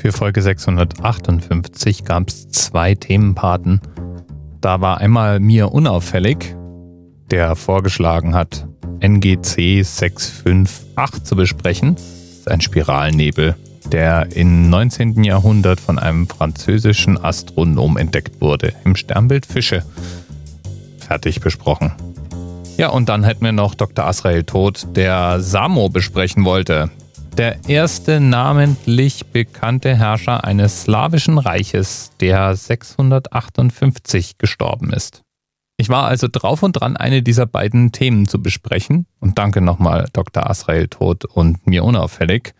Für Folge 658 gab es zwei Themenpaten. Da war einmal mir unauffällig, der vorgeschlagen hat, NGC 658 zu besprechen. Das ist ein Spiralnebel, der im 19. Jahrhundert von einem französischen Astronom entdeckt wurde, im Sternbild Fische. Fertig besprochen. Ja, und dann hätten wir noch Dr. Asrael Tod, der Samo besprechen wollte der erste namentlich bekannte Herrscher eines slawischen Reiches, der 658 gestorben ist. Ich war also drauf und dran, eine dieser beiden Themen zu besprechen und danke nochmal Dr. Asrael Tod und mir unauffällig,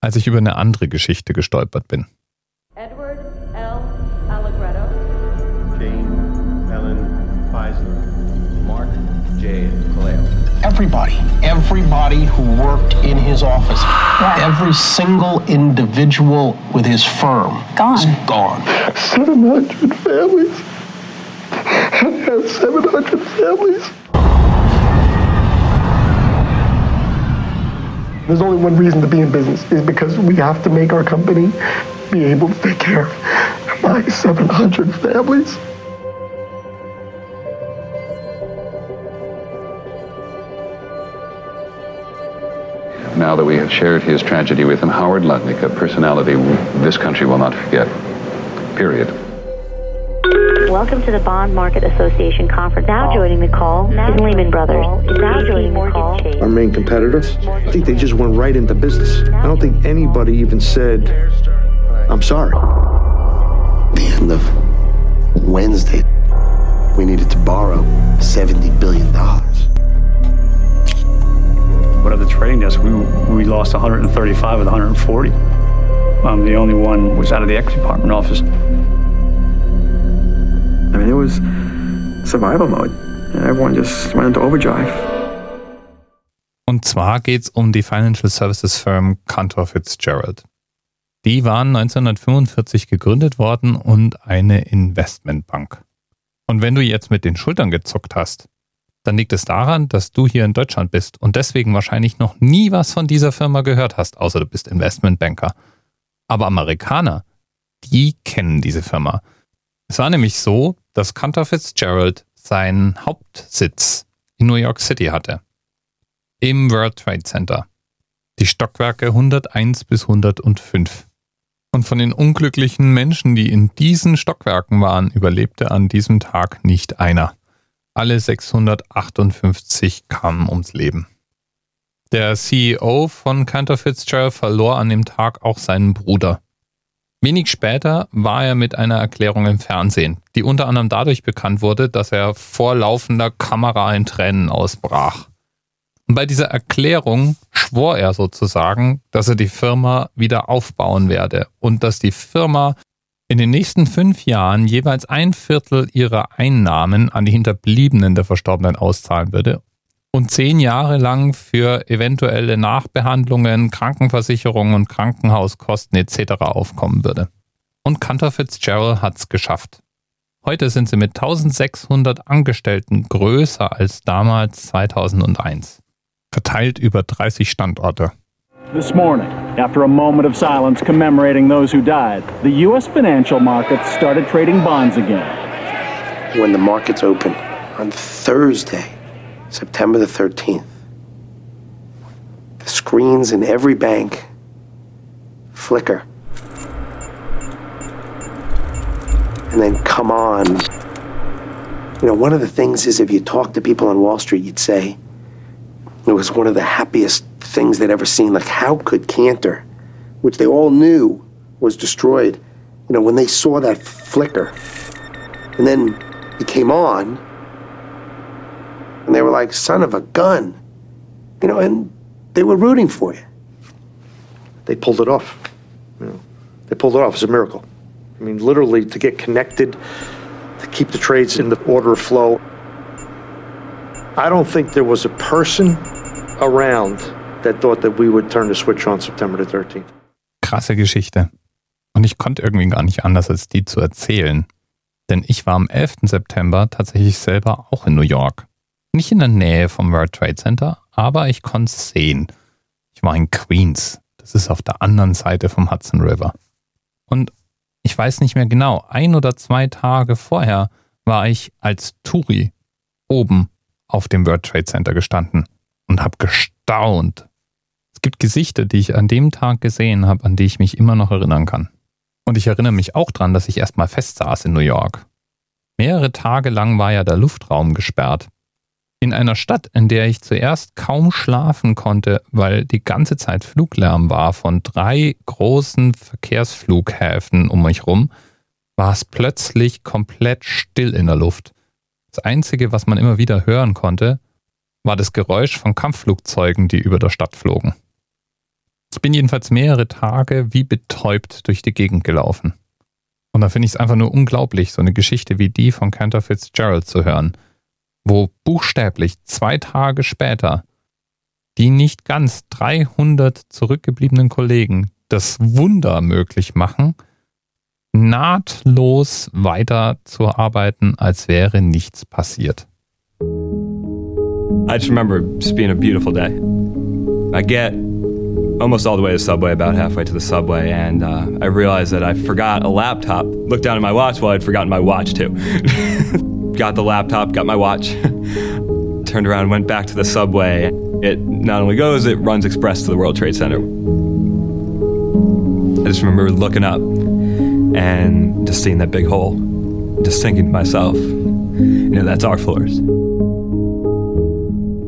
als ich über eine andere Geschichte gestolpert bin. Everybody, everybody who worked in his office, every single individual with his firm gone. is gone. 700 families. I had 700 families. There's only one reason to be in business is because we have to make our company be able to take care of my 700 families. Now that we have shared his tragedy with him, Howard Lutnick, a personality this country will not forget. Period. Welcome to the Bond Market Association conference. Now joining the call is Lehman Brothers. Now joining the call. Our main competitors, I think they just went right into business. I don't think anybody even said, I'm sorry. The end of Wednesday, we needed to borrow $70 billion lost 135 of the 140. Um, the only one was out of the equity department office. I mean, it was survival mode. And everyone just went into overdrive. Und zwar geht es um die Financial Services Firm Cantor Fitzgerald. Die waren 1945 gegründet worden und eine Investmentbank. Und wenn du jetzt mit den Schultern gezuckt hast, dann liegt es daran, dass du hier in Deutschland bist und deswegen wahrscheinlich noch nie was von dieser Firma gehört hast, außer du bist Investmentbanker. Aber Amerikaner, die kennen diese Firma. Es war nämlich so, dass Cantor Fitzgerald seinen Hauptsitz in New York City hatte. Im World Trade Center. Die Stockwerke 101 bis 105. Und von den unglücklichen Menschen, die in diesen Stockwerken waren, überlebte an diesem Tag nicht einer. Alle 658 kamen ums Leben. Der CEO von Cantor Fitzgerald verlor an dem Tag auch seinen Bruder. Wenig später war er mit einer Erklärung im Fernsehen, die unter anderem dadurch bekannt wurde, dass er vor laufender Kamera in Tränen ausbrach. Und bei dieser Erklärung schwor er sozusagen, dass er die Firma wieder aufbauen werde und dass die Firma in den nächsten fünf Jahren jeweils ein Viertel ihrer Einnahmen an die Hinterbliebenen der Verstorbenen auszahlen würde und zehn Jahre lang für eventuelle Nachbehandlungen, Krankenversicherungen und Krankenhauskosten etc. aufkommen würde. Und Cantor Fitzgerald hat es geschafft. Heute sind sie mit 1600 Angestellten größer als damals 2001. Verteilt über 30 Standorte. This morning, after a moment of silence commemorating those who died, the U.S. financial markets started trading bonds again. When the markets open on Thursday, September the 13th, the screens in every bank flicker and then come on. You know, one of the things is if you talk to people on Wall Street, you'd say it was one of the happiest things they'd ever seen. Like, how could Cantor, which they all knew was destroyed, you know, when they saw that flicker, and then it came on, and they were like, son of a gun, you know, and they were rooting for you. They pulled it off. You know, they pulled it off. It's a miracle. I mean, literally, to get connected, to keep the trades in the order of flow. I don't think there was a person around that thought that we would turn the switch on September the 13th. Krasse Geschichte. Und ich konnte irgendwie gar nicht anders, als die zu erzählen. Denn ich war am 11. September tatsächlich selber auch in New York. Nicht in der Nähe vom World Trade Center, aber ich konnte es sehen. Ich war in Queens. Das ist auf der anderen Seite vom Hudson River. Und ich weiß nicht mehr genau, ein oder zwei Tage vorher war ich als Touri oben auf dem World Trade Center gestanden und habe gestaunt. Es gibt Gesichter, die ich an dem Tag gesehen habe, an die ich mich immer noch erinnern kann. Und ich erinnere mich auch dran, dass ich erstmal festsaß in New York. Mehrere Tage lang war ja der Luftraum gesperrt. In einer Stadt, in der ich zuerst kaum schlafen konnte, weil die ganze Zeit Fluglärm war von drei großen Verkehrsflughäfen um mich rum, war es plötzlich komplett still in der Luft. Das Einzige, was man immer wieder hören konnte, war das Geräusch von Kampfflugzeugen, die über der Stadt flogen. Ich bin jedenfalls mehrere Tage wie betäubt durch die Gegend gelaufen. Und da finde ich es einfach nur unglaublich, so eine Geschichte wie die von Cantor Fitzgerald zu hören, wo buchstäblich zwei Tage später die nicht ganz 300 zurückgebliebenen Kollegen das Wunder möglich machen, nahtlos weiter zu arbeiten, als wäre nichts passiert. I just remember just being a beautiful day. I get almost all the way to the subway, about halfway to the subway, and uh, I realized that I forgot a laptop. Looked down at my watch, well, I'd forgotten my watch too. got the laptop, got my watch, turned around, went back to the subway. It not only goes, it runs express to the World Trade Center. I just remember looking up and just seeing that big hole, just thinking to myself, you know, that's our floors.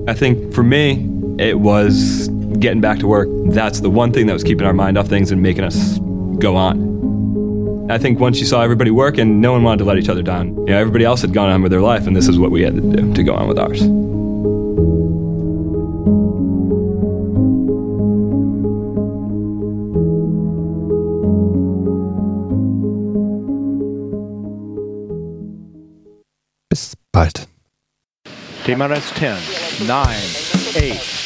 I think for me, it was getting back to work. That's the one thing that was keeping our mind off things and making us go on. I think once you saw everybody working, no one wanted to let each other down. You know, everybody else had gone on with their life, and this is what we had to do to go on with ours. Bis bald. TMRS 10, 9, 8.